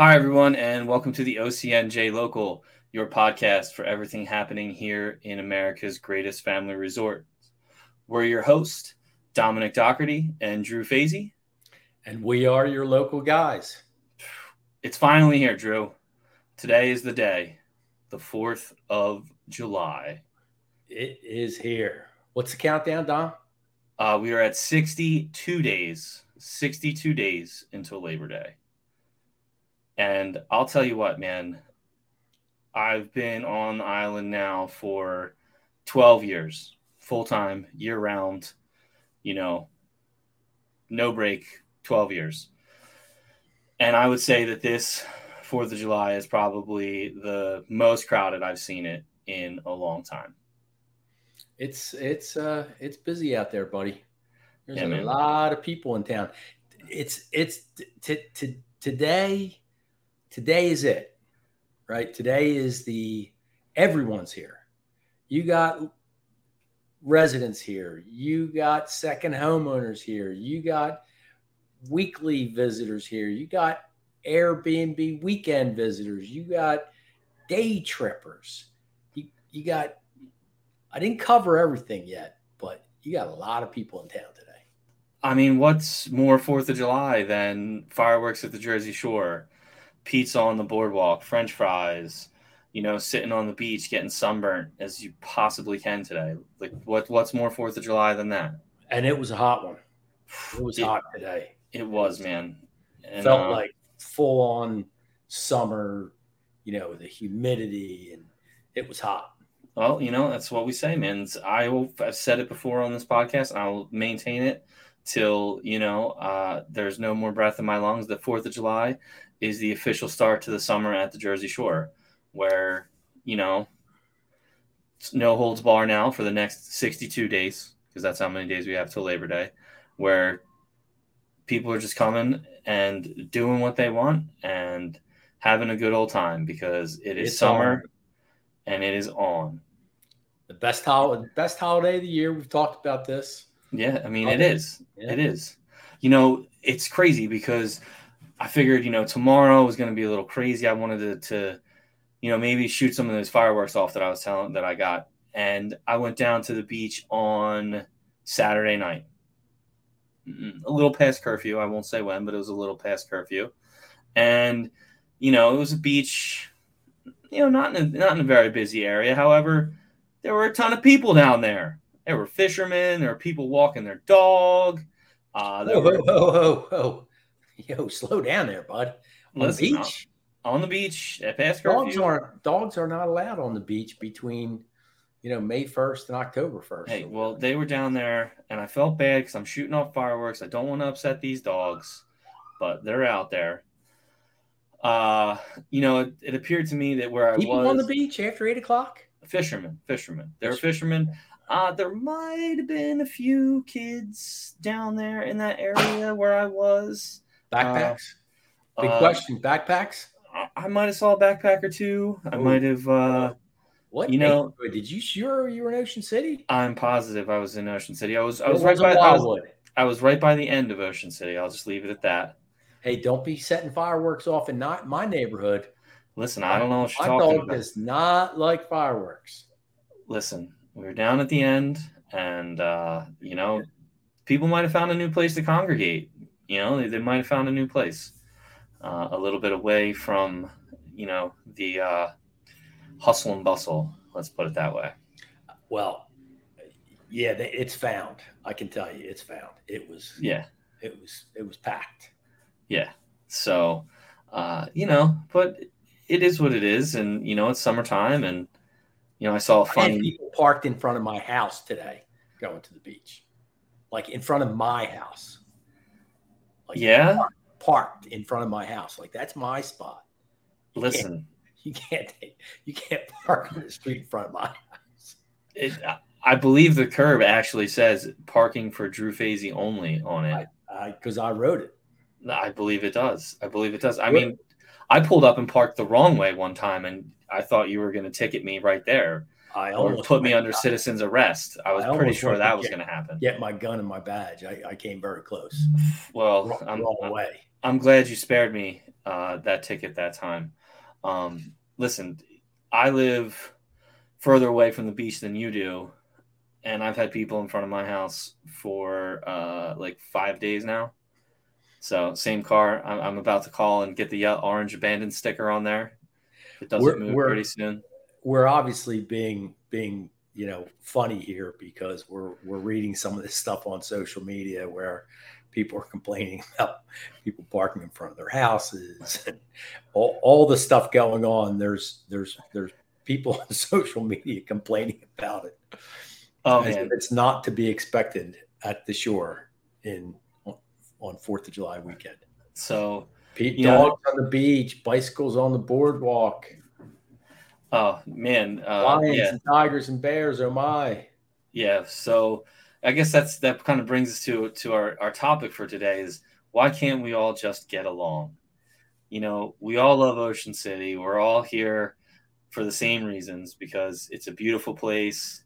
Hi, everyone, and welcome to the OCNJ Local, your podcast for everything happening here in America's greatest family resort. We're your hosts, Dominic Doherty and Drew Fazy. And we are your local guys. It's finally here, Drew. Today is the day, the 4th of July. It is here. What's the countdown, Dom? Uh, we are at 62 days, 62 days until Labor Day. And I'll tell you what, man, I've been on the island now for 12 years, full time, year round, you know, no break, 12 years. And I would say that this 4th of July is probably the most crowded I've seen it in a long time. It's it's uh it's busy out there, buddy. There's Yeah, a man. lot of people in town. It's it's t- t- t- today today is it. Right? Today is the everyone's here. You got residents here. You got second homeowners here. You got weekly visitors here. You got Airbnb weekend visitors. You got day trippers. You you got I didn't cover everything yet, but you got a lot of people in town today. I mean, what's more Fourth of July than fireworks at the Jersey Shore, pizza on the boardwalk, French fries, you know, sitting on the beach getting sunburnt as you possibly can today. Like, what what's more Fourth of July than that? And it was a hot one. It was It- hot today. It was, man. And, Felt uh, like full on summer, you know, the humidity and it was hot. Well, you know, that's what we say, man. It's- I will, I've said it before on this podcast, and I will maintain it till, you know, uh, there's no more breath in my lungs. The 4th of July is the official start to the summer at the Jersey Shore, where, you know, no holds bar now for the next 62 days, because that's how many days we have till Labor Day, where people are just coming and doing what they want and having a good old time because it is It's summer on. and it is on. The best holiday, best holiday of the year. We've talked about this. Yeah, I mean it Okay. is. Yeah. It is. You know, it's crazy because I figured, you know, tomorrow was going to be a little crazy. I wanted to, to, you know, maybe shoot some of those fireworks off that I was telling that I got. And I went down to the beach on Saturday night. a little past curfew. I won't say when, but it was a little past curfew, and you know it was a beach. You know, not in a, not in a very busy area. However, there were a ton of people down there. There were fishermen. There were people walking their dog. Uh, there Whoa, were, whoa, whoa, whoa. Yo, slow down there, bud. On Listen, the beach. on the beach at past Dogs curfew. aren't dogs are not allowed on the beach between you know May first and October first. Hey, well, they were down there, and I felt bad because I'm shooting off fireworks. I don't want to upset these dogs, but they're out there. Uh, you know, it, it appeared to me that where I was on the beach after eight o'clock. fishermen, fishermen. There were fishermen. Uh, there might have been a few kids down there in that area where I was. Backpacks. Big Uh, question. Backpacks. I, might have saw a backpack or two. I Oh. might have. Uh, What you know-? Did you sure you were in Ocean City? I'm positive I was in Ocean City. I was. I Or was right by. I was, I was right by the end of Ocean City. I'll just leave it at that. Hey, don't be setting fireworks off in not my neighborhood. Listen, I don't know what My you're talking dog about. does not like fireworks. Listen, we were down at the end, and uh, you know, people might have found a new place to congregate. You know, they, they might have found a new place, uh, a little bit away from, you know, the uh, hustle and bustle. Let's put it that way. Well, yeah, they, it's found. I can tell you, it's found. It was, Yeah, it was, it was packed. yeah. So, uh, you know, but it is what it is, and you know, it's summertime, and you know, I saw a funny. people parked in front of my house today, going to the beach, like in front of my house. Like Yeah, parked in front of my house. Like that's my spot. You can't- listen, you can't take, you can't park on the street in front of my house. it, I believe the curb actually says parking for Drew Fazy only on it. Because I wrote it. I believe it does. I believe it does. I mean, I pulled up and parked the wrong way one time, and I thought you were going to ticket me right there I or put me under citizen's arrest. I was I pretty sure that was going to happen. Get my gun and my badge. I, I came very close. Well, Wrong, I'm, wrong way. I'm glad you spared me uh, that ticket that time. Um, listen, I live further away from the beach than you do, and I've had people in front of my house for uh, like five days now. So same car. I'm, I'm about to call and get the uh, orange abandoned sticker on there. It doesn't We're- move we're- pretty soon. We're obviously being being you know funny here because we're we're reading some of this stuff on social media where people are complaining about people parking in front of their houses and all, all the stuff going on. There's there's there's people on social media complaining about it. Oh man, it's not to be expected at the shore in on Fourth of July weekend. so Pete You know- dogs on the beach, bicycles on the boardwalk, oh man, uh, lions yeah. and tigers and bears. Oh my! Yeah, so I guess that's that kind of brings us to to our our topic for today is why can't we all just get along? You know, we all love Ocean City. We're all here for the same reasons because it's a beautiful place.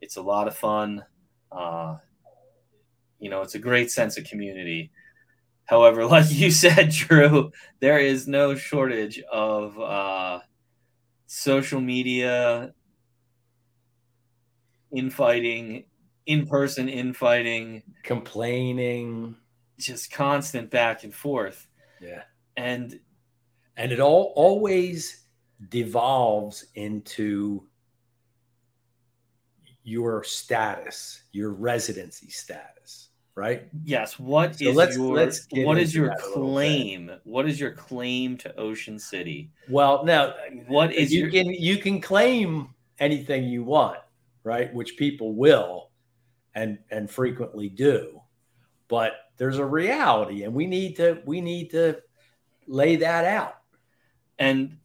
It's a lot of fun. Uh, you know, it's a great sense of community. However, like you said, Drew, there is no shortage of uh, social media infighting, in person infighting, Complaining, just constant back and forth. yeah, And and it all always devolves into your status, your residency status, right? yes, what is So let's- your let's what is your that a little bit. claim? What is your claim to Ocean City? Well, now What is you your can you can claim anything you want, right? Which people will and and frequently do. But there's a reality and we need to we need to lay that out. And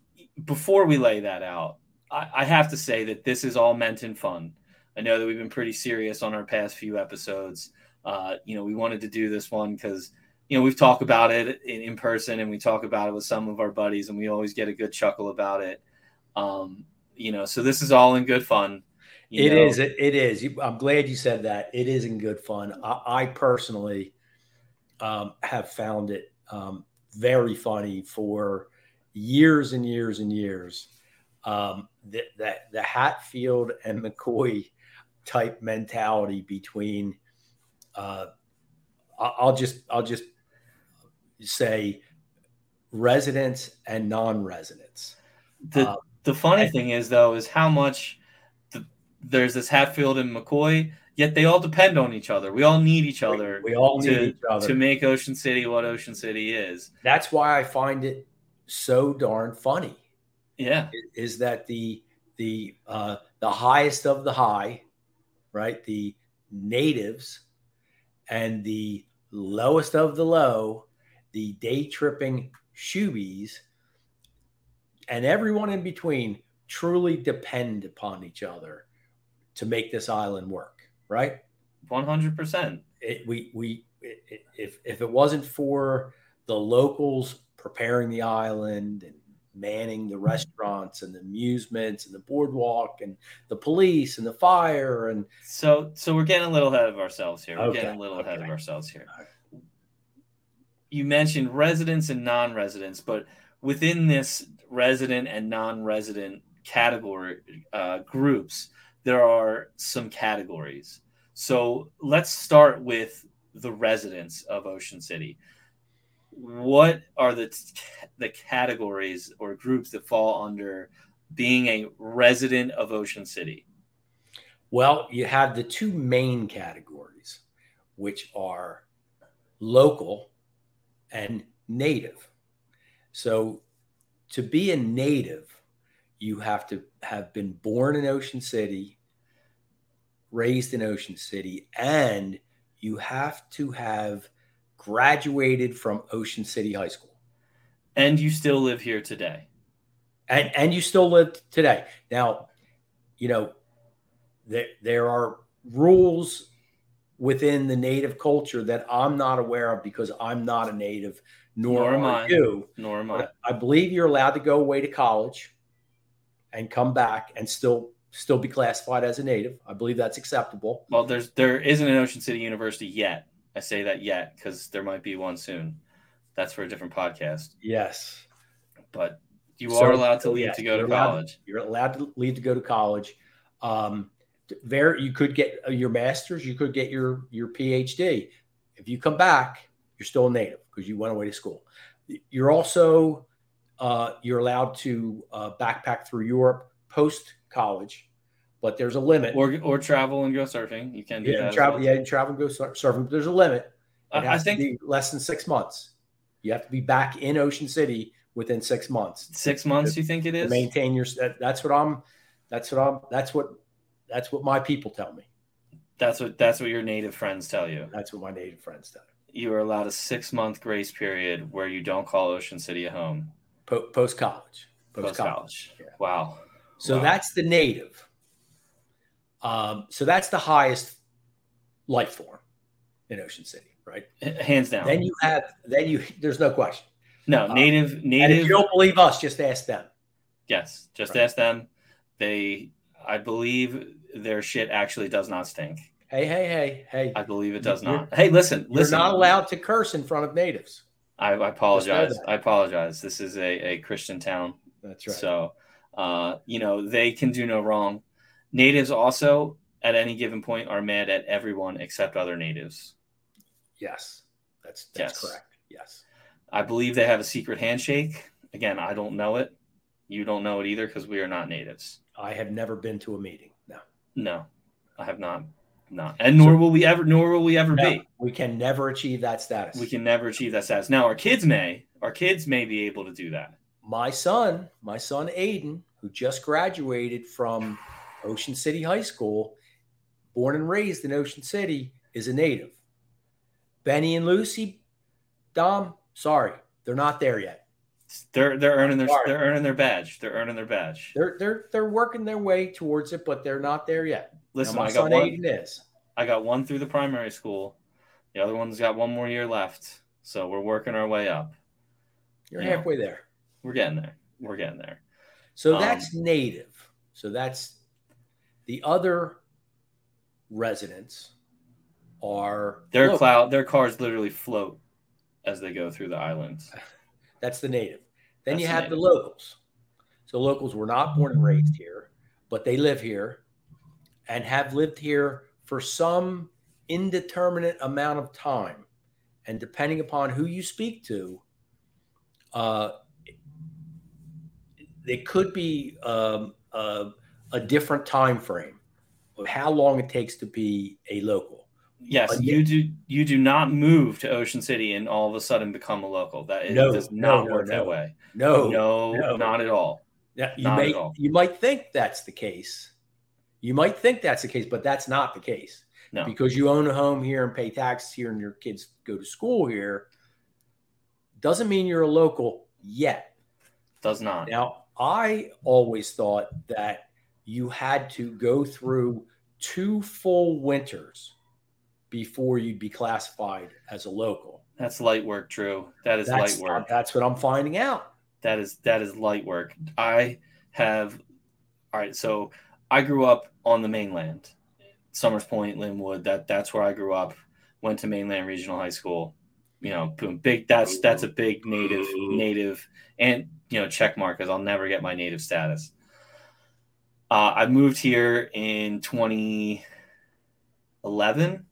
before we lay that out, I, I have to say that this is all meant in fun. I know that we've been pretty serious on our past few episodes. Uh, you know, we wanted to do this one because, you know, we've talked about it in, in person and we talk about it with some of our buddies and we always get a good chuckle about it. Um, you know, so this is all in good fun. It know. is. It, it is. I'm glad you said that. It is in good fun. I, I personally um, have found it um, very funny for years and years and years. Um, that that the Hatfield and McCoy type mentality between uh, I'll just I'll just say residents and non-residents. The Uh, the funny and- thing is though is how much the, there's this Hatfield and McCoy, yet they all depend on each other. We all need each other we all need to each other. to make Ocean City what Ocean City is. That's why I find it so darn funny. Yeah, Is that the the uh, the highest of the high, right? The natives, and the lowest of the low, the day tripping shoobies, and everyone in between truly depend upon each other to make this island work, right? one hundred percent. it, we we it- if if it wasn't for the locals preparing the island and manning the restaurants and the amusements and the boardwalk and the police and the fire and So so we're getting a little ahead of ourselves here. We're Okay, getting a little ahead of ourselves here. Right. You mentioned residents and non-residents, but within this resident and non-resident category uh, groups, there are some categories. So let's start with the residents of Ocean City. What are the the categories or groups that fall under being a resident of Ocean City? well you have the two main categories which are local and native so to be a native you have to have been born in ocean city raised in ocean city and you have to have graduated from ocean city high school And you still live here today. and and you still live today. Now, you know, there there are rules within the native culture that I'm not aware of because I'm not a native, nor, Nor am I. you. Nor am I. I believe you're allowed to go away to college and come back and still still be classified as a native. I believe that's acceptable. Well, there's there isn't an Ocean City University yet. I say that yet because there might be one soon. That's for a different podcast. Yes. But you So- are allowed to leave yeah, to go to college. You're allowed to leave to go to college. Um, there, you could get your master's. You could get your your PhD. If you come back, you're still a native because you went away to school. You're also uh, you're allowed to uh, backpack through Europe post college, but there's a limit. Or or travel and go surfing. You can do yeah, that. travel. well. Yeah, you travel and go sur- surfing. But there's a limit. It I, I think to be less than six months. You have to be back in Ocean City within six months six months. You think it is? maintain your that, that's what i'm that's what i'm that's what that's what my people tell me That's what that's what your native friends tell you. that's what my native friends tell me You are allowed a six month grace period where you don't call Ocean City a home. po- post college Post college. yeah. Wow. so Wow. that's the native um so that's the highest life form in ocean city right hands down. then you have then you there's no question no uh, native and if native. you don't believe us just ask them Yes, just Right. ask them. They, I believe their shit actually does not stink. hey hey hey hey I believe it does You're- not. Hey, listen, listen. you're not allowed to curse in front of natives I, I apologize. I apologize. This is a, a Christian town, that's right so uh, you know they can do no wrong. Natives also, at any given point, are mad at everyone except other natives. yes that's that's Yes. correct yes I believe they have a secret handshake. Again, I don't know it. You don't know it either because we are not natives. i have never been to a meeting no No, I have not. Not, and nor So- will we ever. Nor will we ever No, be. we can never achieve that status. We can never achieve that status. Now, our kids may. Our kids may be able to do that. My son, my son Aiden, who just graduated from Ocean City High School, born and raised in Ocean City, is a native. Benny and Lucy, Dom, sorry, they're not there yet. They're they're earning their Sorry. they're earning their badge. They're earning their badge. They're they're they're working their way towards it, but they're not there yet. Listen, now, my I got son one. Aiden is. I got one through the primary school. The other one's got one more year left. So we're working our way up. You're Yeah. halfway there. We're getting there. We're getting there. So Um, that's native. So that's the other residents are Their local. cloud, their cars literally float as they go through the islands. That's the native. Then That's you have the native. locals. So locals were not born and raised here, but they live here and have lived here for some indeterminate amount of time. and depending upon who you speak to, uh, it could be um, uh, a different time frame of how long it takes to be a local. Yes, you do. You do not move to Ocean City and all of a sudden become a local. That it No, does not no, work that no. way. No, no, no. not at all. Yeah, you Not may you might think that's the case. You might think that's the case, but that's not the case. No. Because you own a home here and pay taxes here and your kids go to school here doesn't mean you're a local yet. Does not. Now, I always thought that you had to go through two full winters before you'd be classified as a local. That's light work, Drew. That is That's, light work. that's what I'm finding out. That is that is light work. I have all right, so I grew up on the mainland. Somers Point, Linwood, that that's where I grew up. Went to mainland regional high school. You know, boom, big that's that's a big native native and you know, check mark because I'll never get my native status. Uh, I moved here in 2011.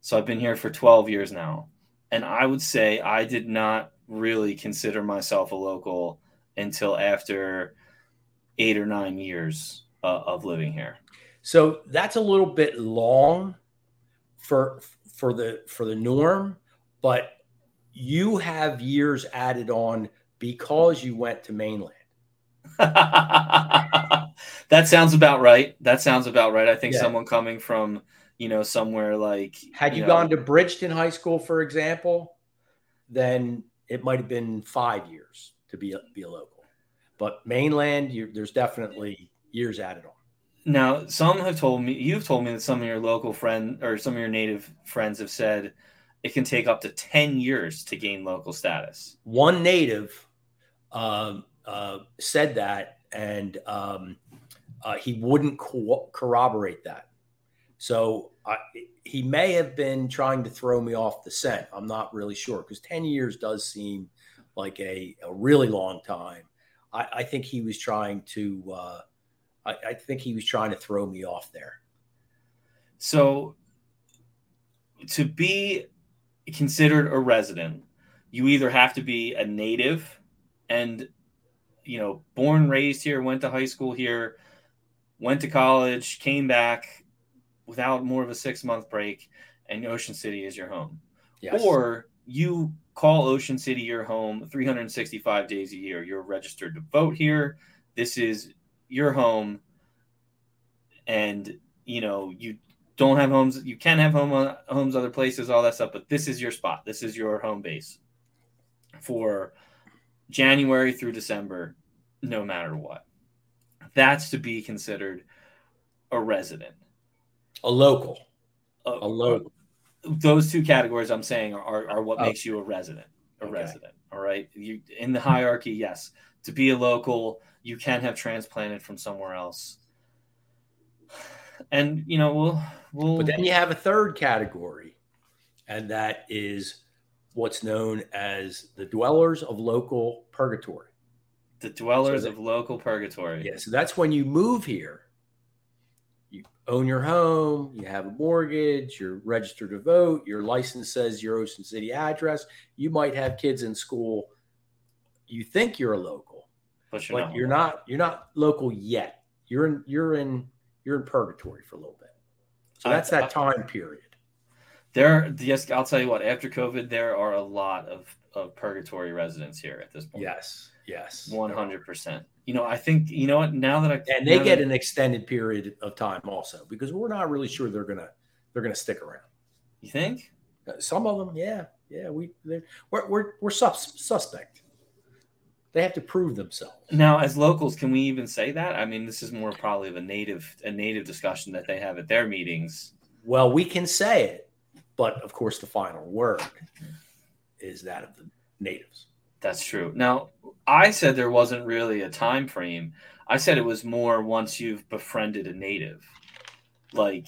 So I've been here for 12 years now. And I would say I did not really consider myself a local until after eight or nine years uh, of living here. So that's a little bit long for for the for the norm, but you have years added on because you went to mainland. that sounds about right. That sounds about right. I think Yeah. someone coming from, you know, somewhere like Had you, know, gone to Bridgeton High School, for example, then it might have been five years to be a, be a local. But mainland, you, there's definitely years added on. Now, some have told me, you've told me that some of your local friend or some of your native friends have said it can take up to 10 years to gain local status. One native um, uh, said that, and um, uh, he wouldn't co- corroborate that. So I, he may have been trying to throw me off the scent. I'm not really sure because 10 years does seem like a, a really long time. I, I think he was trying to. Uh, I, I think he was trying to throw me off there. So, to be considered a resident, you either have to be a native and, you know, born, raised here, went to high school here, went to college, came back without more of a six month break, and Ocean City is your home. Yes. Or you call Ocean City your home 365 days a year. You're registered to vote here. This is your home. And, you know, you don't have homes. You can have home homes other places, all that stuff, but this is your spot. This is your home base for January through December, no matter what. That's to be considered a resident. a local. A, A local. those two categories I'm saying are, are, what Oh. makes you a resident. A Okay. resident. All right. You in the hierarchy, yes. To be a local, you can have transplanted from somewhere else. And you know, we'll we'll But then you have a third category, and that is what's known as the dwellers of local purgatory. The dwellers so that- of local purgatory. Yeah, so that's when you move here. You own your home, you have a mortgage, you're registered to vote, your license says your Ocean City address. You might have kids in school. You think you're a local, But you're but not. you're not. You're not local yet. You're in. You're in. You're in purgatory for a little bit. So I- that's that time period. There, yes, I'll tell you what. After COVID, there are a lot of, of purgatory residents here at this point. Yes. Yes. one hundred percent. You know, I think you know what. Now that I and they get that- an extended period of time also because we're not really sure they're gonna they're gonna stick around. you think Uh, Some of them, yeah, yeah, we they're- we're we're, we're sus- suspect. They have to prove themselves. now as locals, can we even say that? I mean, this is more probably of a native a native discussion that they have at their meetings. Well, we can say it, but of course, the final word is that of the natives. That's true. Now, I said there wasn't really a time frame. I said it was more once you've befriended a native. Like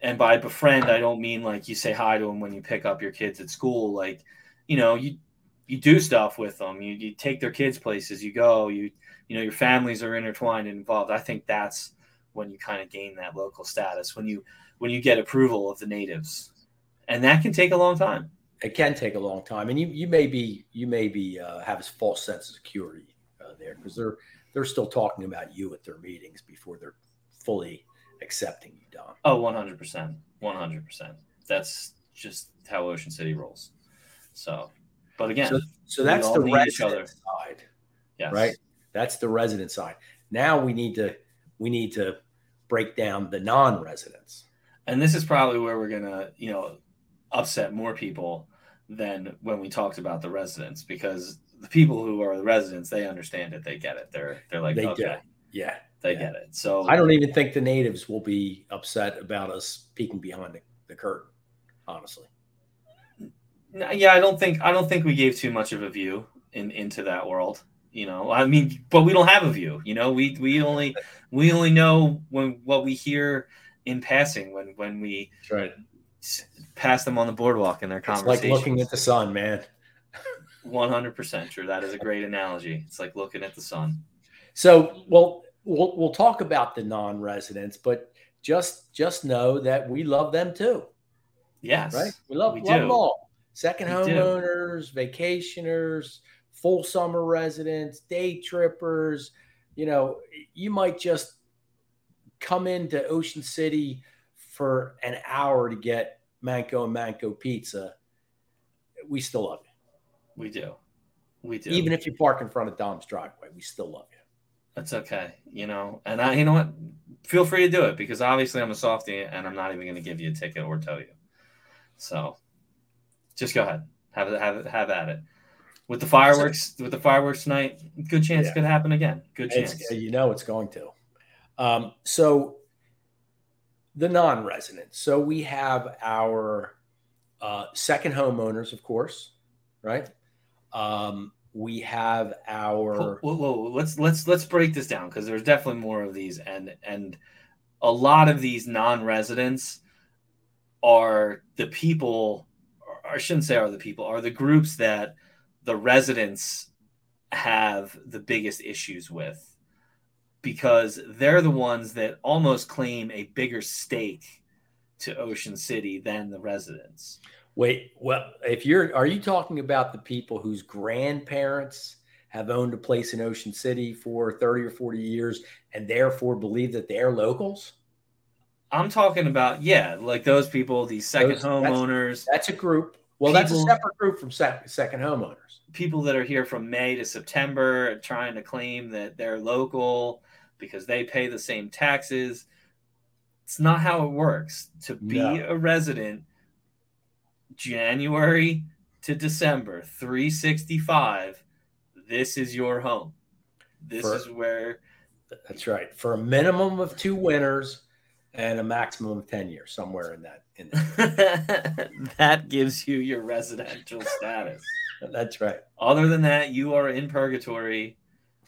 and by befriend I don't mean like you say hi to them when you pick up your kids at school like, you know, you you do stuff with them. You you take their kids places, you go, you you know, your families are intertwined and involved. I think that's when you kind of gain that local status when you when you get approval of the natives. And that can take a long time. it can take a long time, and you you may be you may be uh, have a false sense of security uh, there because they're they're still talking about you at their meetings before they're fully accepting you, Dom. Oh, 100 percent, 100 percent. That's just how Ocean City rolls. So, but again, so, so that's the resident side, yes. right? That's the resident side. Now we need to we need to break down the non-residents. And this is probably where we're gonna, you know, upset more people than when we talked about the residents because the people who are the residents they understand it they get it. They're they're like they okay. do. yeah. They yeah. get it. So i don't even think the natives will be upset about us peeking behind the, the curtain honestly. Yeah i don't think i don't think we gave too much of a view in into that world you know? I mean but we don't have a view you know? We we only we only know when what we hear in passing when when we right pass them on the boardwalk in their conversation. It's like looking at the sun, man. One hundred percent sure. That is a great analogy. It's like looking at the sun. So, well, we'll we'll talk about the non-residents, but just just know that we love them too. Yes, right. We love, we love them all. Second homeowners, do. vacationers, full summer residents, day trippers. You know, you might just come into Ocean City for an hour to get Manco and Manco pizza, we still love you. We do. We do. Even if you park in front of Dom's driveway, we still love you. That's okay. You know, and I, you know what? Feel free to do it because obviously I'm a softie and I'm not even going to give you a ticket or tell you. So just go ahead. Have it, have it, have at it. With the fireworks, with the fireworks tonight, good chance yeah. it could happen again. Good chance. It's, you know it's going to. Um, so the non-resident. So we have our uh, second homeowners, of course, right? Um, we have our. Whoa, whoa, whoa, let's let's let's break this down because there's definitely more of these, and and a lot of these non-residents are the people. I shouldn't say are the people are the groups that the residents have the biggest issues with because they're the ones that almost claim a bigger stake to Ocean City than the residents. Wait, well, if you're, are you talking about the people whose grandparents have owned a place in Ocean City for 30 or 40 years and therefore believe that they're locals? I'm talking about, yeah, like those people, these second those, homeowners. That's, that's, a group. Well, people, that's a separate group from second, second homeowners. People that are here from May to September trying to claim that they're local because they pay the same taxes. It's not how it works. To be no. a resident, January to December, 365, this is your home. This For, is where. That's right. For a minimum of two winters and a maximum of 10 years, somewhere in that. In that. that gives you your residential status. That's right. Other than that, you are in purgatory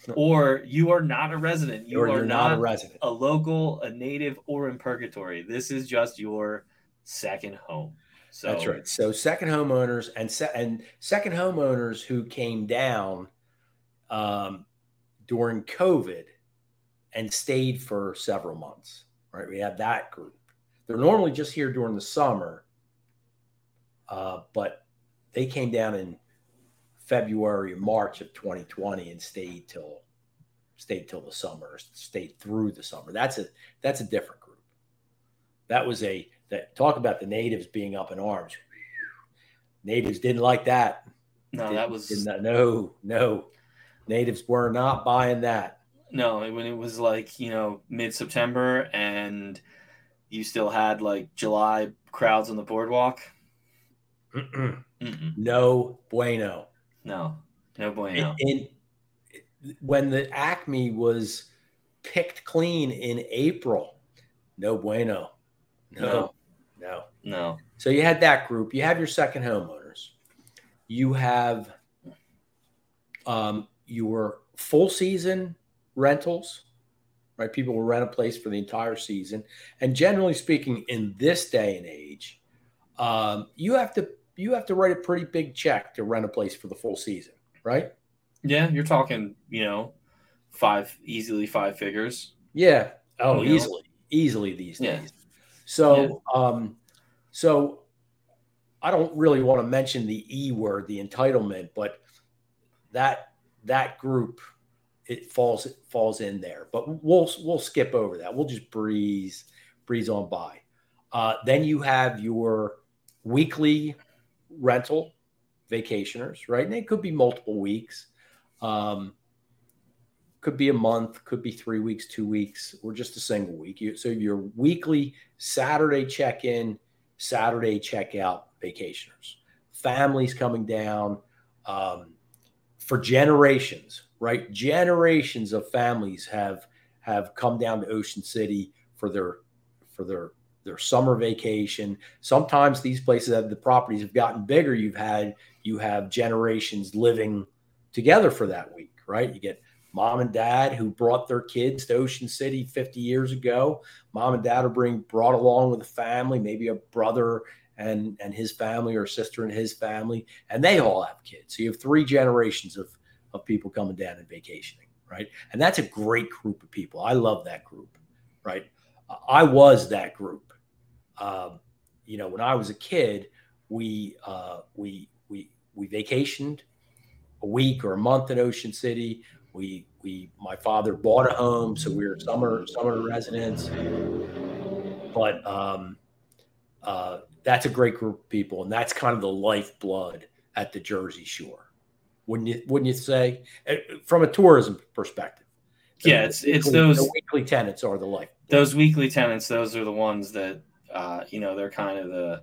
or you are not a resident. You or are not, not, a resident, a local, a native, or in purgatory. This is just your second home. So that's right. So second homeowners and se- and second homeowners who came down um, during COVID and stayed for several months. Right, we have that group. They're normally just here during the summer, uh, but they came down in February, or March of 2020 and stayed till stayed till the summer, stayed through the summer. That's a that's a different group. That was a that talk about the natives being up in arms. Natives didn't like that. No, didn't, that was not, no, no. Natives were not buying that. No, when it was like, you know, mid September and you still had like July crowds on the boardwalk. Mm-mm. Mm-mm. No bueno. No, no bueno. And, when the Acme was picked clean in April, no bueno. No, no, no, no. So you had that group. You have your second homeowners. You have um, your full season rentals, right? People will rent a place for the entire season. And generally speaking, in this day and age, um, you have to you have to write a pretty big check to rent a place for the full season, right? Yeah, you're talking, you know, five easily five figures. Yeah. Oh, you easily, know? easily these yeah. days. So, yeah. um, so I don't really want to mention the E word, the entitlement, but that that group it falls it falls in there. But we'll we'll skip over that. We'll just breeze breeze on by. Uh, then you have your weekly rental vacationers, right? And it could be multiple weeks. Um, could be a month, could be three weeks, two weeks, or just a single week. You, so your weekly Saturday check in, Saturday check out vacationers, families coming down um, for generations, right? Generations of families have have come down to Ocean City for their for their their summer vacation. Sometimes these places have the properties have gotten bigger. You've had you have generations living together for that week, right? You get mom and dad who brought their kids to Ocean City 50 years ago. Mom and dad are being brought along with a family, maybe a brother and and his family or sister and his family, and they all have kids. So you have three generations of of people coming down and vacationing, right? And that's a great group of people. I love that group, right? I was that group. Um, you know, when I was a kid, we uh, we we we vacationed a week or a month in Ocean City. We we my father bought a home, so we were summer summer residents. But um, uh, that's a great group of people, and that's kind of the lifeblood at the Jersey Shore. Wouldn't you? Wouldn't you say, uh, from a tourism perspective? Yeah, it's it's those the weekly tenants are the life. Those weekly tenants, those are the ones that uh, you know they're kind of the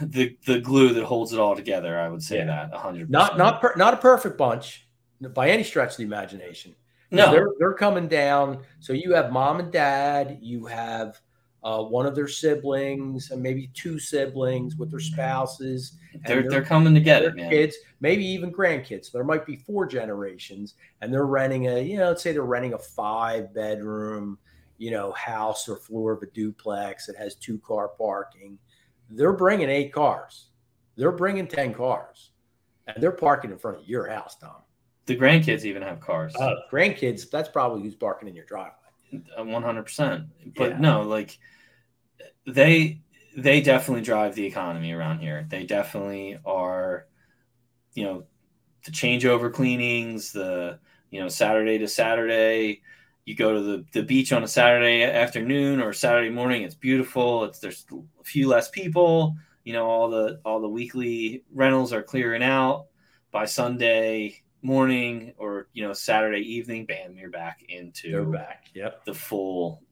the the glue that holds it all together. I would say yeah. that hundred. Not not per, not a perfect bunch by any stretch of the imagination. No, they're they're coming down. So you have mom and dad. You have uh, one of their siblings, and maybe two siblings with their spouses. They're they're coming together, man. Kids, maybe even grandkids. There might be four generations, and they're renting a you know, let's say they're renting a five bedroom, you know, house or floor of a duplex that has two car parking. They're bringing eight cars. They're bringing ten cars, and they're parking in front of your house, Dom. The grandkids even have cars. Uh, grandkids, that's probably who's parking in your driveway. Uh, one hundred percent. But yeah. no, like they they definitely drive the economy around here. They definitely are, you know, the changeover cleanings, the you know Saturday to Saturday. You go to the, the beach on a Saturday afternoon or Saturday morning. It's beautiful. It's there's a few less people. You know, all the all the weekly rentals are clearing out by Sunday morning or you know Saturday evening. Bam, you're back into you're back. Yep, the full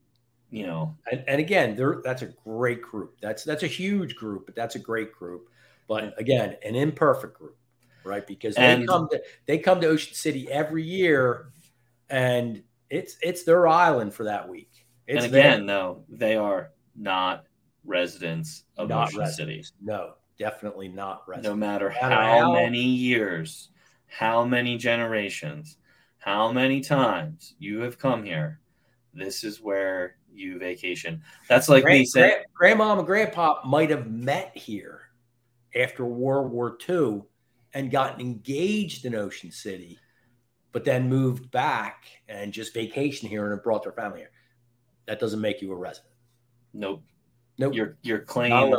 you know. And, and again, there that's a great group. That's that's a huge group, but that's a great group. But again, an imperfect group, right? Because they and, come to they come to Ocean City every year, and it's it's their island for that week. It's and again, no, they are not residents of not Ocean residents. City. No, definitely not residents. No matter, no matter how, how many years, how many generations, how many times you have come here, this is where you vacation. That's like Grand, me saying Grand, grandma and grandpa might have met here after World War II and gotten engaged in Ocean City, but then moved back and just vacation here and brought their family here. That doesn't make you a resident. Nope. Nope. Your your claim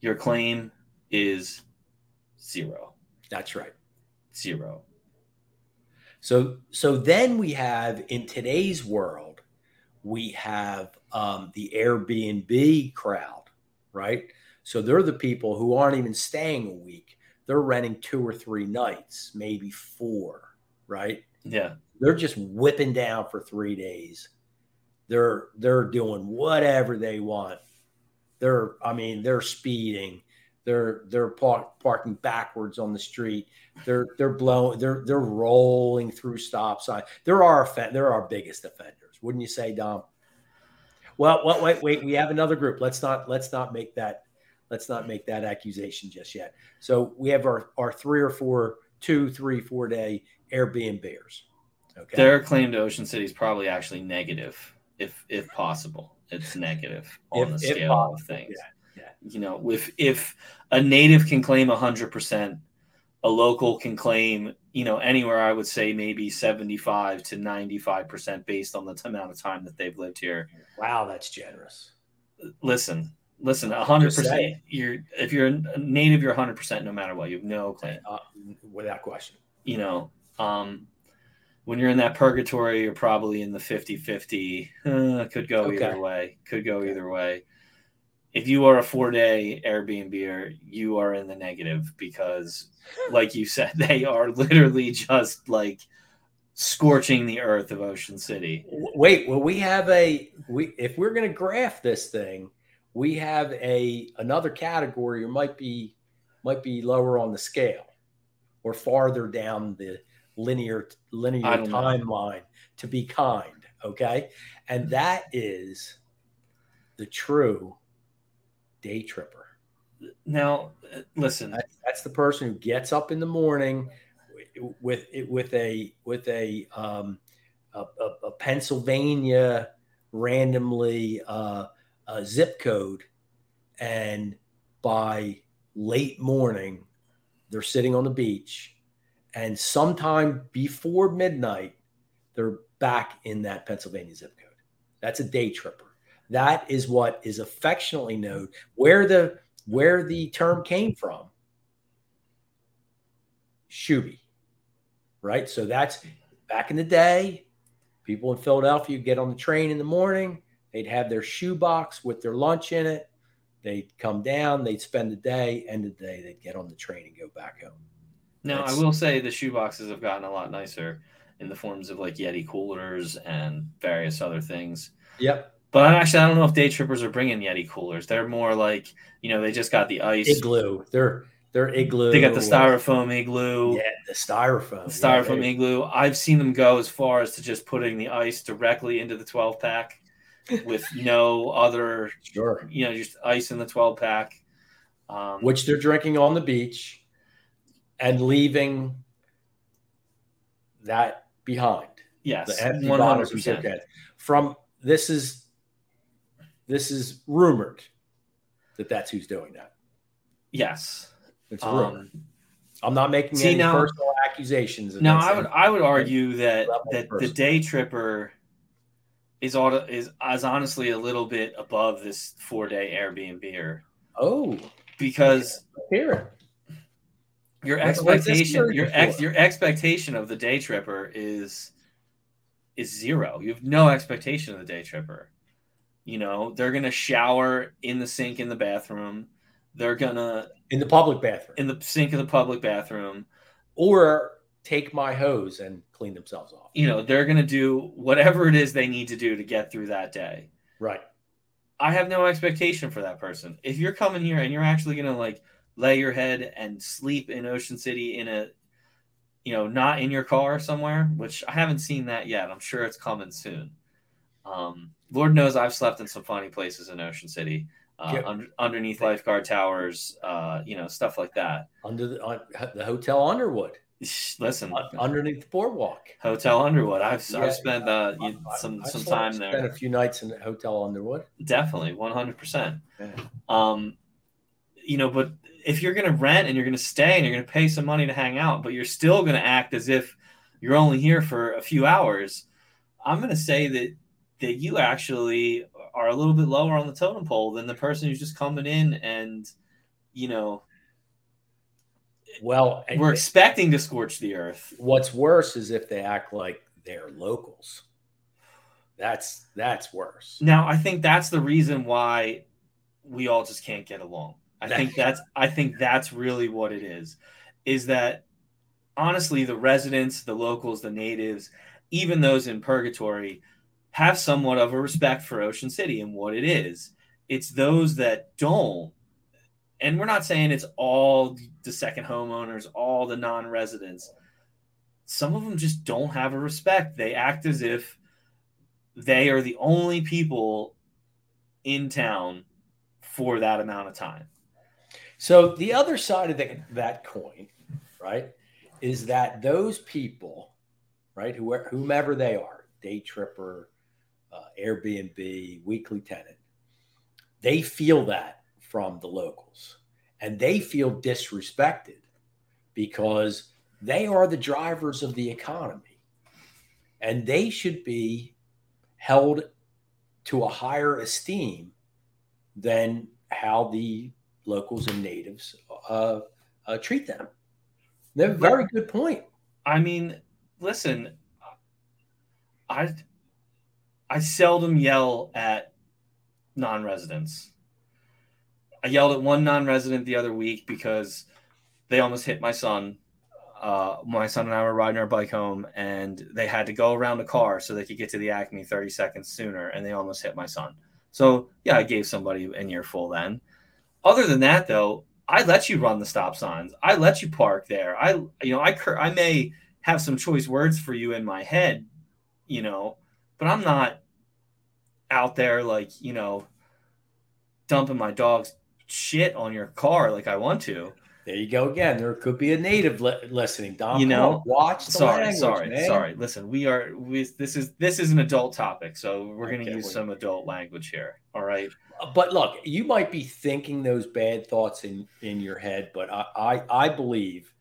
your claim is zero. That's right. Zero. So so then we have in today's world we have um, the Airbnb crowd, right? So they're the people who aren't even staying a week. They're renting two or three nights, maybe four, right? Yeah. They're just whipping down for three days. They're they're doing whatever they want. They're I mean they're speeding. They're they're park, parking backwards on the street. They're they're blowing. They're they're rolling through stop signs. There are there are our biggest offenders wouldn't you say, Dom? Well, well, wait, wait. We have another group. Let's not let's not make that let's not make that accusation just yet. So we have our our three or four, two, three, four day Airbnbers. Okay. Their claim to Ocean City is probably actually negative, if if possible. It's negative on if, the scale of things. Yeah, yeah. You know, if if a native can claim hundred percent a local can claim, you know, anywhere I would say maybe 75 to 95% based on the amount of time that they've lived here. Wow, that's generous. Listen, Listen, hundred percent. You're if you're a native, you're hundred percent no matter what. You have no claim. uh, without question. You know, um, when you're in that purgatory, you're probably in the 50-50. Uh, could go Okay. either way. Could go Okay. either way. If you are a four day Airbnb, you are in the negative because, like you said, they are literally just like scorching the earth of Ocean City. Wait, well, we have a we if we're going to graph this thing, we have a another category or might be might be lower on the scale or farther down the linear linear don't know. timeline to be kind, okay? And that is the true day tripper. Now, listen, That- That's the person who gets up in the morning with with a with a um, a, a, Pennsylvania randomly uh, uh, zip code, and by late morning, they're sitting on the beach, and sometime before midnight, they're back in that Pennsylvania zip code. That's a day tripper. That is what is affectionately known where the where the term came from. Shoobie, right? So that's back in the day. People in Philadelphia get on the train in the morning. They'd have their shoebox with their lunch in it. They'd come down. They'd spend the day. End of the day, they'd get on the train and go back home. Now, I will say the shoe boxes have gotten a lot nicer in the forms of like Yeti coolers and various other things. Yep. But actually, I don't know if day trippers are bringing Yeti coolers. They're more like, you know, they just got the ice. Igloo. They're they're igloo. They got the styrofoam igloo, Yeah, the styrofoam. the styrofoam Yeah, igloo. I've seen them go as far as to just putting the ice directly into the 12 pack with no other, Sure. you know, just ice in the 12 pack. Um, Which they're drinking on the beach and leaving that behind. yes, bottles and 100%. From this is this is rumored that that's who's doing that. Yes. It's. Um, I'm not making see, any now- personal accusations. Now, I would. I would argue that that the day tripper is auto, is is honestly a little bit above this four day Airbnb here. Oh, because hear it. Your What- what's this expectation your ex, your expectation of the day tripper is is zero. You have no expectation of the day tripper. You know they're gonna shower in the sink in the bathroom. They're gonna In the public bathroom. in the sink of the public bathroom. or take my hose and clean themselves off. You know they're gonna do whatever it is they need to do to get through that day. Right. I have no expectation for that person. If you're coming here and you're actually gonna like lay your head and sleep in Ocean City in a, you know, not in your car somewhere, which I haven't seen that yet. I'm sure it's coming soon. Um, Lord knows I've slept in some funny places in Ocean City, uh, under, underneath lifeguard towers, uh, you know, stuff like that. Under the, on, the Hotel Underwood, Listen, un- underneath the boardwalk. Hotel Underwood. I've, Yeah. I've spent uh, you- I- some I've some time Spent there. a few nights in the Hotel Underwood. Definitely, one hundred percent. Um, you know, but if you're going to rent and you're going to stay and you're going to pay some money to hang out, but you're still going to act as if you're only here for a few hours, I'm going to say that that you actually are a little bit lower on the totem pole than the person who's just coming in and you know Well, we're expecting to scorch the earth. What's worse is if they act like they're locals. That's that's worse. Now, I think that's the reason why we all just can't get along. I think that's I think that's really what it is. Is that honestly the residents, the locals, the natives, even those in purgatory have somewhat of a respect for Ocean City and what it is. It's those that don't. And we're not saying it's all the second homeowners, all the non-residents. Some of them just don't have a respect. They act as if they are the only people in town for that amount of time. So the other side of the, that coin, right, is that those people, right, whoever, whomever they are, day tripper, uh, Airbnb, weekly tenant, they feel that from the locals, and they feel disrespected because they are the drivers of the economy, and they should be held to a higher esteem than how the locals and natives uh, uh, treat them. They're a very good point. I mean, listen, I I seldom yell at non-residents. I yelled at one non-resident the other week because they almost hit my son. Uh, my son and I were riding our bike home, and they had to go around the car so they could get to the Acme 30 seconds sooner, and they almost hit my son. So yeah, I gave somebody an earful then. Other than that, though, I let you run the stop signs. I let you park there. I you know I cur- I may have some choice words for you in my head, you know, but I'm not out there like you know dumping my dog's shit on your car like I want to. There you go again. There could be a native li- listening. Dom, you know, watch. sorry, language, sorry, man. sorry. Listen, we are. We, this is this is an adult topic, so we're going to use some adult language here. All right. But look, you might be thinking those bad thoughts in in your head, but I I, I believe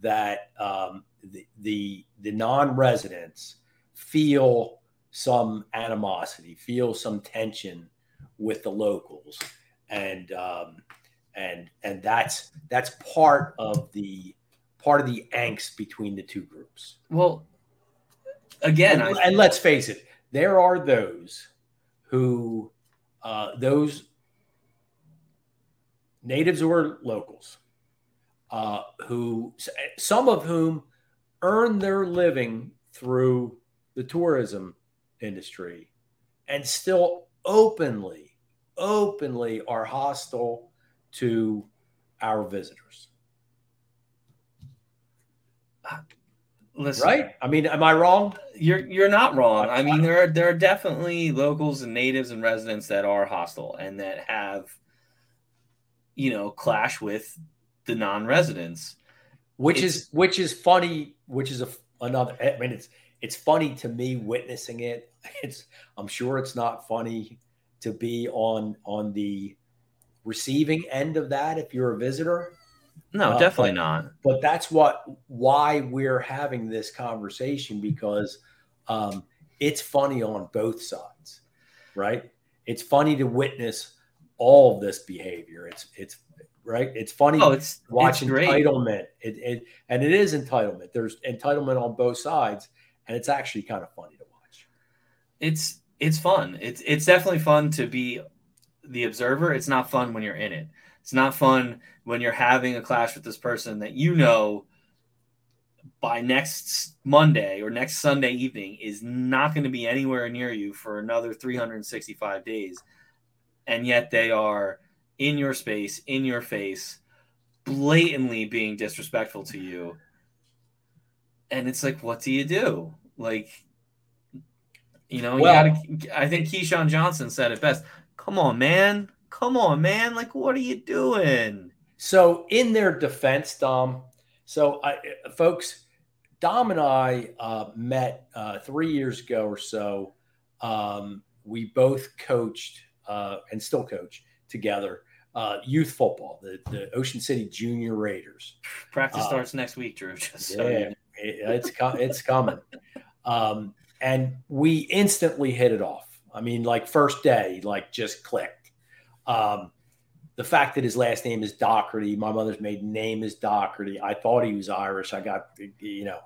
that um, the the, the non-residents feel some animosity, feel some tension with the locals, and um, and and that's that's part of the part of the angst between the two groups. Well, again, and, I, and let's face it, there are those who, uh, those natives or locals, uh, who some of whom earn their living through the tourism industry, and still openly, openly are hostile to our visitors. listen, Right? I mean, am I wrong? You're you're not wrong. I mean, there are there are definitely locals and natives and residents that are hostile and that have, you know, clash with the non-residents. which It's- is which is funny which is a another i mean it's it's funny to me witnessing it it's i'm sure it's not funny to be on on the receiving end of that if you're a visitor No, Uh, definitely but- not. but that's what why we're having this conversation because um, it's funny on both sides right it's funny to witness all of this behavior it's it's right it's funny Oh, it's watch it's entitlement. It, it and it is entitlement. There's entitlement on both sides, and it's actually kind of funny to watch. It's it's fun. It's it's definitely fun to be the observer. It's not fun when you're in it. It's not fun when you're having a clash with this person that you know by next Monday or next Sunday evening is not going to be anywhere near you for another 365 days. And yet they are in your space, in your face, blatantly being disrespectful to you. And it's like, what do you do? Like, you know, Well- you gotta, I think Keyshawn Johnson said it best. Come on, man. Come on, man. Like, what are you doing? So, in their defense, Dom. So, I, folks, Dom and I uh, met uh, three years ago or so. Um, we both coached uh, and still coach together uh, youth football, the, the Ocean City Junior Raiders. Practice Uh, starts next week, Drew. Just so you Yeah, know. it- it's co- it's coming. Um, and we instantly hit it off. I mean, like first day, like just clicked. Um, the fact that his last name is Doherty, my mother's maiden name is Doherty. I thought he was Irish. I got, you know,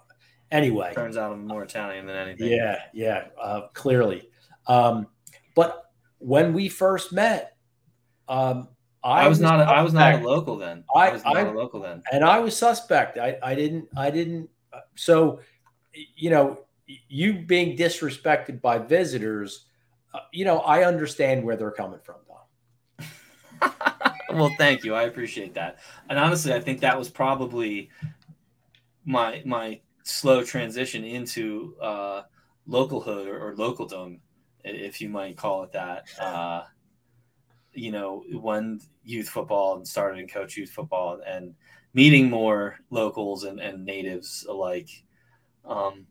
anyway. Turns out I'm more Italian than anything. Yeah, yeah, uh, clearly. Um, but when we first met, um, I, I was not. A, I was not a local then. I- I was not I- a local then. and I was suspect. I, I didn't, I didn't. So, you know, you being disrespected by visitors, you know, I understand where they're coming from, Dom. well, thank you. I appreciate that. And honestly, I think that was probably my my slow transition into uh, localhood or, or localdom, if you might call it that. Uh, you know, when youth football and started and coach youth football and meeting more locals and, and natives alike. Um,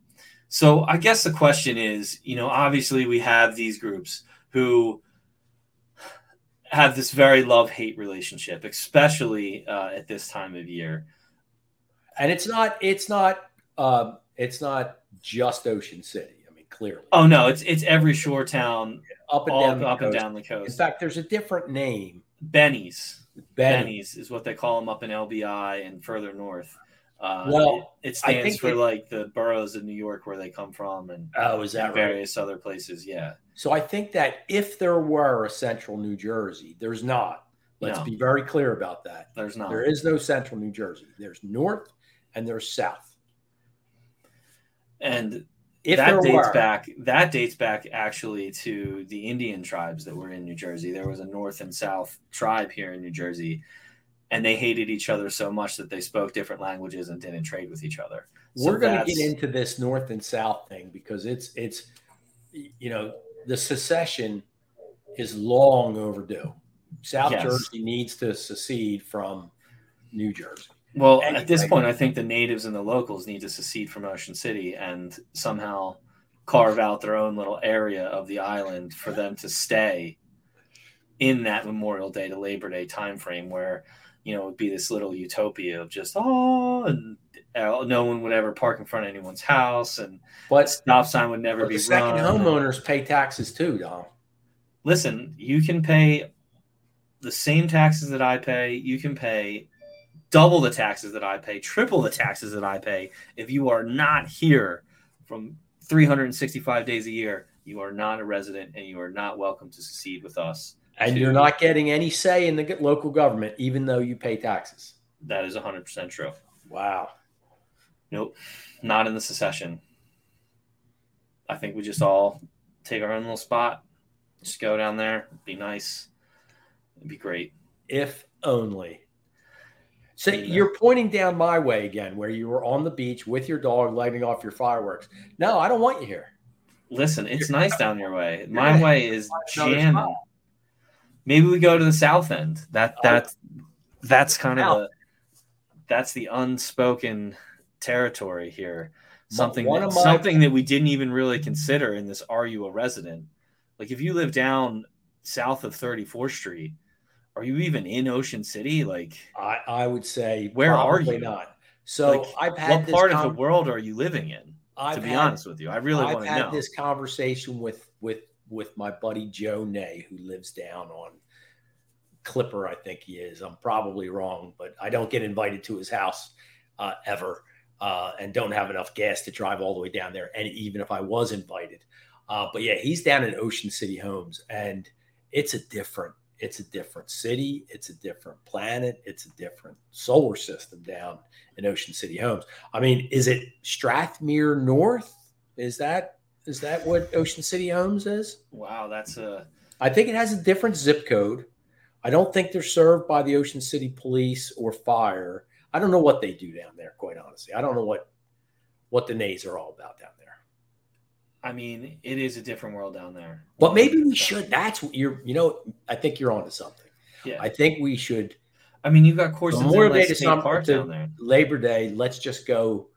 so I guess the question is, you know, obviously we have these groups who have this very love hate relationship, especially uh, at this time of year. And it's not, it's not, um, it's not just Ocean City. I mean, clearly, Oh no, it's it's every shore town up and all down, the up and coast. down the coast. In fact, there's a different name Bennies. Benny. Bennies is what they call them up in LBI and further north. Uh, Well, it, stands for it- like the boroughs of New York where they come from and Oh, is that right? various other places. Yeah. So I think that if there were a central New Jersey, there's not. Let's No. be very clear about that. There's not. There is no central New Jersey. There's north and there's south. And If that there dates were, back that dates back actually to the Indian tribes that were in New Jersey. There was a north and south tribe here in New Jersey, and they hated each other so much that they spoke different languages and didn't trade with each other. So we're going to get into this north and south thing because it's it's you know the secession is long overdue. South Yes. Jersey needs to secede from New Jersey. Well, at this point, I think the natives and the locals need to secede from Ocean City and somehow carve out their own little area of the island for them to stay in that Memorial Day to Labor Day timeframe, where you know it would be this little utopia of just oh, and uh, no one would ever park in front of anyone's house, and But, stop sign would never be the second run. homeowners pay taxes too, Dom. listen, you can pay the same taxes that I pay. You can pay double the taxes that I pay, triple the taxes that I pay. If you are not here from 365 days a year, you are not a resident and you are not welcome to secede with us. And to- you're not getting any say in the local government, even though you pay taxes. That is 100% true. Wow. Nope, not in the secession. I think we just all take our own little spot, just go down there, be nice, it'd be great. If only. So Yeah. you're pointing down my way again, where you were on the beach with your dog lighting off your fireworks. No, I don't want you here. Listen, it's nice down your way. My way is spot. Maybe we go to the south end. That Oh. that that's kind of the that's the unspoken territory here. Something that, my- something that we didn't even really consider in this "Are you a resident?" Like if you live down south of 34th Street, are you even in Ocean City? Like I, I would say Where are probably you? not. So Like, I've had what part of the world are you living in? I've to be had- honest with you, I really I've want to had know. this conversation with with with my buddy Joe Nay, who lives down on Clipper, I think he is. I'm probably wrong, but I don't get invited to his house uh, ever, uh, and don't have enough gas to drive all the way down there. And even if I was invited, uh, but yeah, he's down in Ocean City Homes, and it's a different. It's a different city. It's a different planet. It's a different solar system down in Ocean City Homes. I mean, is it Strathmere North? Is that is that what Ocean City Homes is? wow, that's a I think it has a different zip code. I don't think they're served by the Ocean City Police or fire. I don't know what they do down there, quite honestly. I don't know what what the nays are all about down there. I mean, it is a different world down there. But maybe we should. That's what you're. You know, I think you're onto something. Yeah. I think we should I mean, you've got Corson's Memorial Day to State Park down there. Labor Day. Let's just go.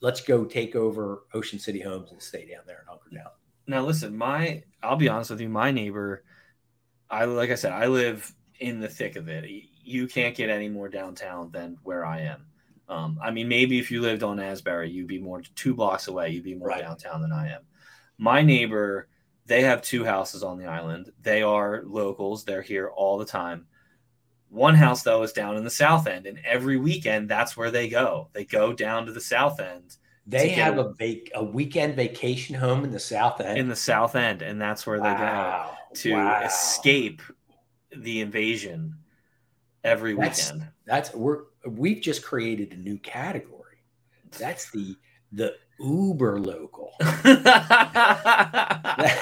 Let's go take over Ocean City Homes and stay down there and hunker down. Now, listen, my I'll be honest with you, my neighbor, I like I said, I live in the thick of it. You can't get any more downtown than where I am. Um, I mean, maybe if you lived on Asbury, you'd be more two blocks away. You'd be more Right. downtown than I am. My neighbor, they have two houses on the island. They are locals. They're here all the time. One house though is down in the south end, and every weekend that's where they go. They go down to the south end They have a- a vac- a weekend vacation home in the South End. in the south end, and that's where they go. to Wow. escape the invasion every That's- weekend. That's we're we've just created a new category. That's the the uber local.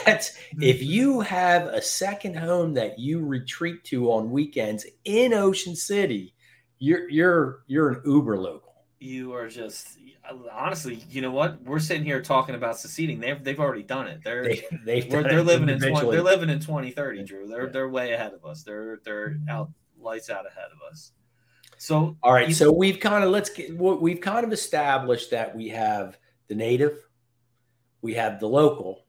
That's hmm. if you have a second home that you retreat to on weekends in Ocean City, you're you're you're an uber local. you are just honestly, you know what? We're sitting here talking about seceding. They've they've already done it. They're They done they're living in 20, they're living in 2030, Drew. They're Yeah. they're way ahead of us. They're they're out lights out ahead of us. So All right, you- so we've kind of let's get what we've kind of established that we have the native, we have the local,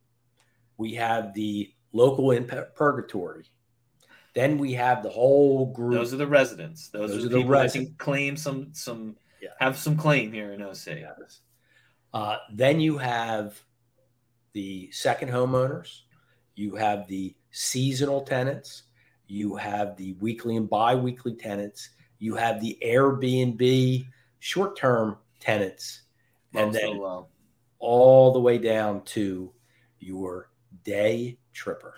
we have the local in purgatory, then we have the whole group. those are the residents. Those, Those are the people that residents. can claim some some Yeah. have some claim here in OC. Yes. Uh, then you have the second homeowners, you have the seasonal tenants, you have the weekly and bi-weekly tenants, you have the Airbnb short-term tenants, and then uh, all the way down to your day tripper.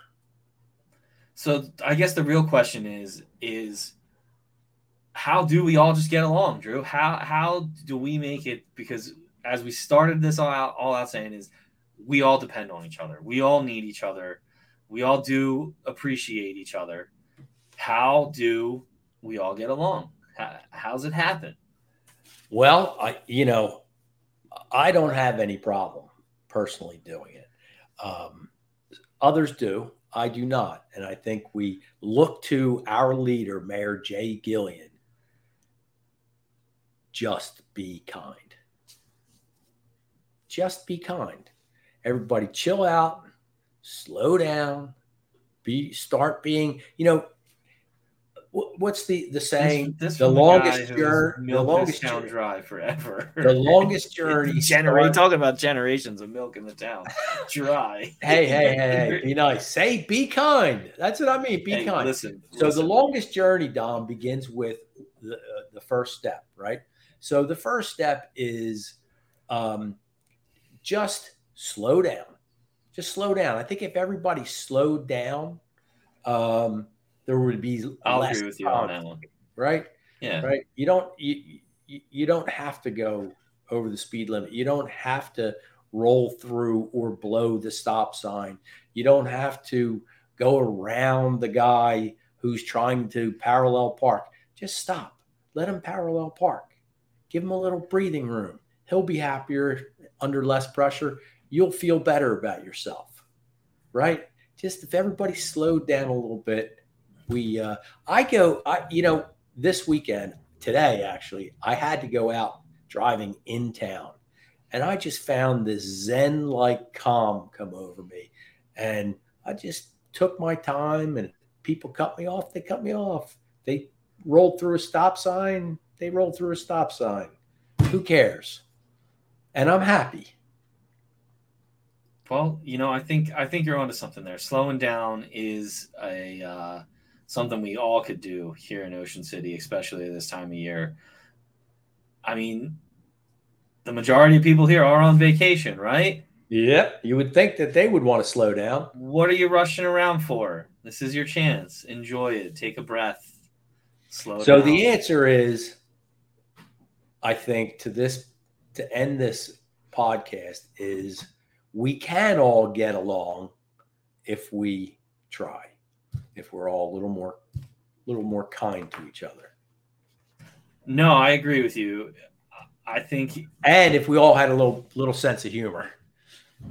So I guess the real question is is how do we all just get along, Drew? How how do we make it because as we started this all out all out saying is we all depend on each other. We all need each other. We all do appreciate each other. How do we all get along? How, how's it happen? Well, I you know, I don't have any problem personally doing it. Um, others do. I do not, and I think we look to our leader, Mayor Jay Gillian. Just be kind. Just be kind. Everybody, chill out, slow down, be start being. You know, what's the the saying? This- this the longest journey. The longest town journey. dry forever. The longest journey. Start- talking about generations of milk in the town. Dry. Hey, hey, hey, hey, be nice. Say, be kind. That's what I mean. Be Hey, kind. Listen. so listen. the longest journey, Dom, begins with the, uh, the first step, right? So the first step is um, just slow down. Just slow down. I think if everybody slowed down, um, there would be I'll less agree with you on that one. right? Yeah. right? You don't you you don't have to go over the speed limit. You don't have to roll through or blow the stop sign. You don't have to go around the guy who's trying to parallel park. Just stop. Let him parallel park. Give him a little breathing room. He'll be happier under less pressure. You'll feel better about yourself. Right? Just if everybody slowed down a little bit, we uh I go I you know this weekend, today actually, I had to go out driving in town. And I just found this Zen like calm come over me. And I just took my time and people cut me off. They cut me off. They rolled through a stop sign. They rolled through a stop sign. Who cares? And I'm happy. Well, you know, I think I think you're onto something there. Slowing down is a uh, something we all could do here in Ocean City, especially this time of year. I mean, the majority of people here are on vacation, right? Yep. You would think that they would want to slow down. What are you rushing around for? This is your chance. Enjoy it. Take a breath. Slow So down. the answer is, I think to this to end this podcast is we can all get along if we try, if we're all a little more, a little more kind to each other, No, I agree with you. I think and if we all had a little little sense of humor.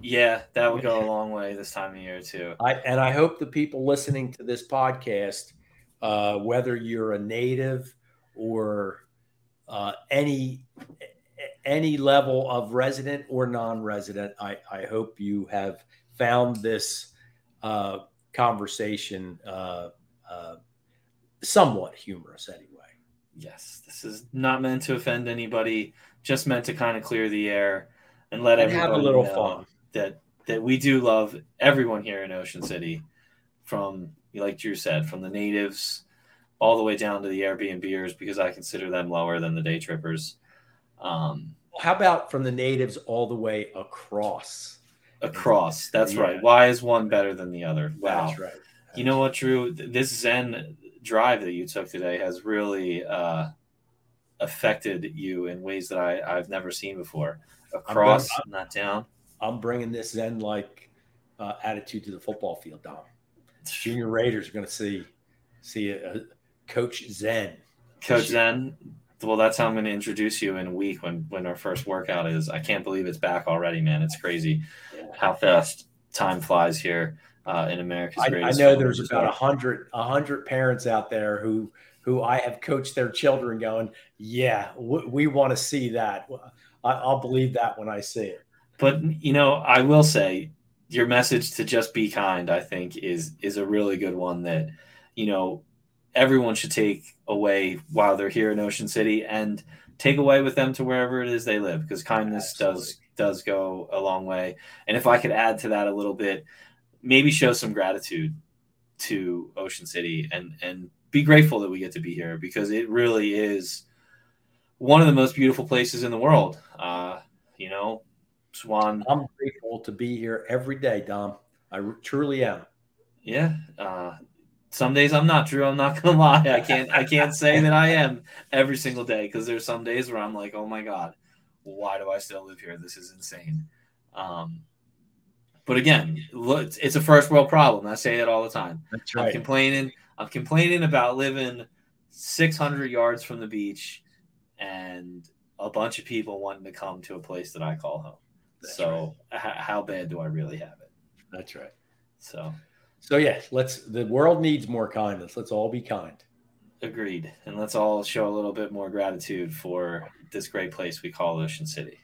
yeah, that would go a long way this time of year too. I and I hope the people listening to this podcast, uh, whether you're a native or uh, any any level of resident or non-resident, I, I hope you have found this uh, conversation uh, uh, somewhat humorous anyway. Yes, this is not meant to offend anybody, just meant to kind of clear the air and let And everybody have a little know fun. that that we do love everyone here in Ocean City, from like Drew said, from the natives all the way down to the Airbnbers because I consider them lower than the day trippers. Um, How about from the natives all the way across? Across, that's Yeah. right. Why is one better than the other? Wow. That's right. You know what, Drew? This Zen drive that you took today has really uh, affected you in ways that I, I've never seen before. Across, i'm not down. I'm bringing this Zen like uh, attitude to the football field, Dom. Junior Raiders are going to see see a, a Coach Zen. Coach Zen. Well, that's how I'm going to introduce you in a week when when our first workout is. I can't believe it's back already, man. It's crazy how fast time flies here uh, in America's I, I know there's about a hundred a hundred parents out there who who I have coached their children, going, "Yeah, we, we want to see that. I, I'll believe that when I see it." But you know, I will say your message to just be kind, I think, is is a really good one that, you know, everyone should take away while they're here in Ocean City and take away with them to wherever it is they live because kindness does does go a long way. And if I could add to that a little bit, maybe show some gratitude to Ocean City and and be grateful that we get to be here because it really is one of the most beautiful places in the world. Uh, you know, Swan. I'm grateful to be here every day, Dom. I truly am. Yeah. Uh, some days I'm not Drew. I'm not gonna lie. I can't. I can't say that I am every single day because there's some days where I'm like, oh my god, why do I still live here? This is insane. Um, but again, look, it's a first world problem. I say it all the time. That's right. I'm complaining. I'm complaining about living 600 yards from the beach and a bunch of people wanting to come to a place that I call home. That's so right. h- how bad do I really have it? That's right. So, so yeah, let's. The world needs more kindness. Let's all be kind. Agreed, and let's all show a little bit more gratitude for this great place we call Ocean City.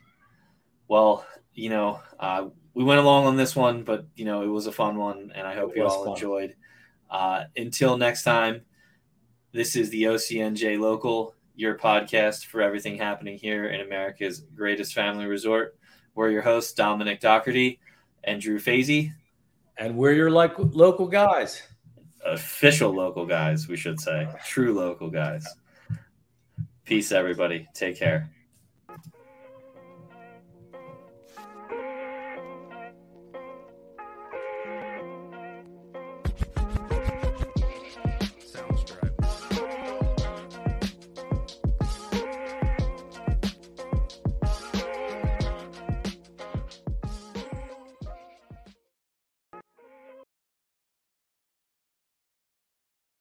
Well, you know, uh, we went along on this one, but you know, it was a fun one, and I hope it you all fun. enjoyed. Uh, until next time, this is the OCNJ Local, your podcast for everything happening here in America's greatest family resort. We're your hosts, Dominic Doherty and Drew Fazy. And we're your like local guys. Official local guys, we should say. True local guys. Peace, everybody. Take care.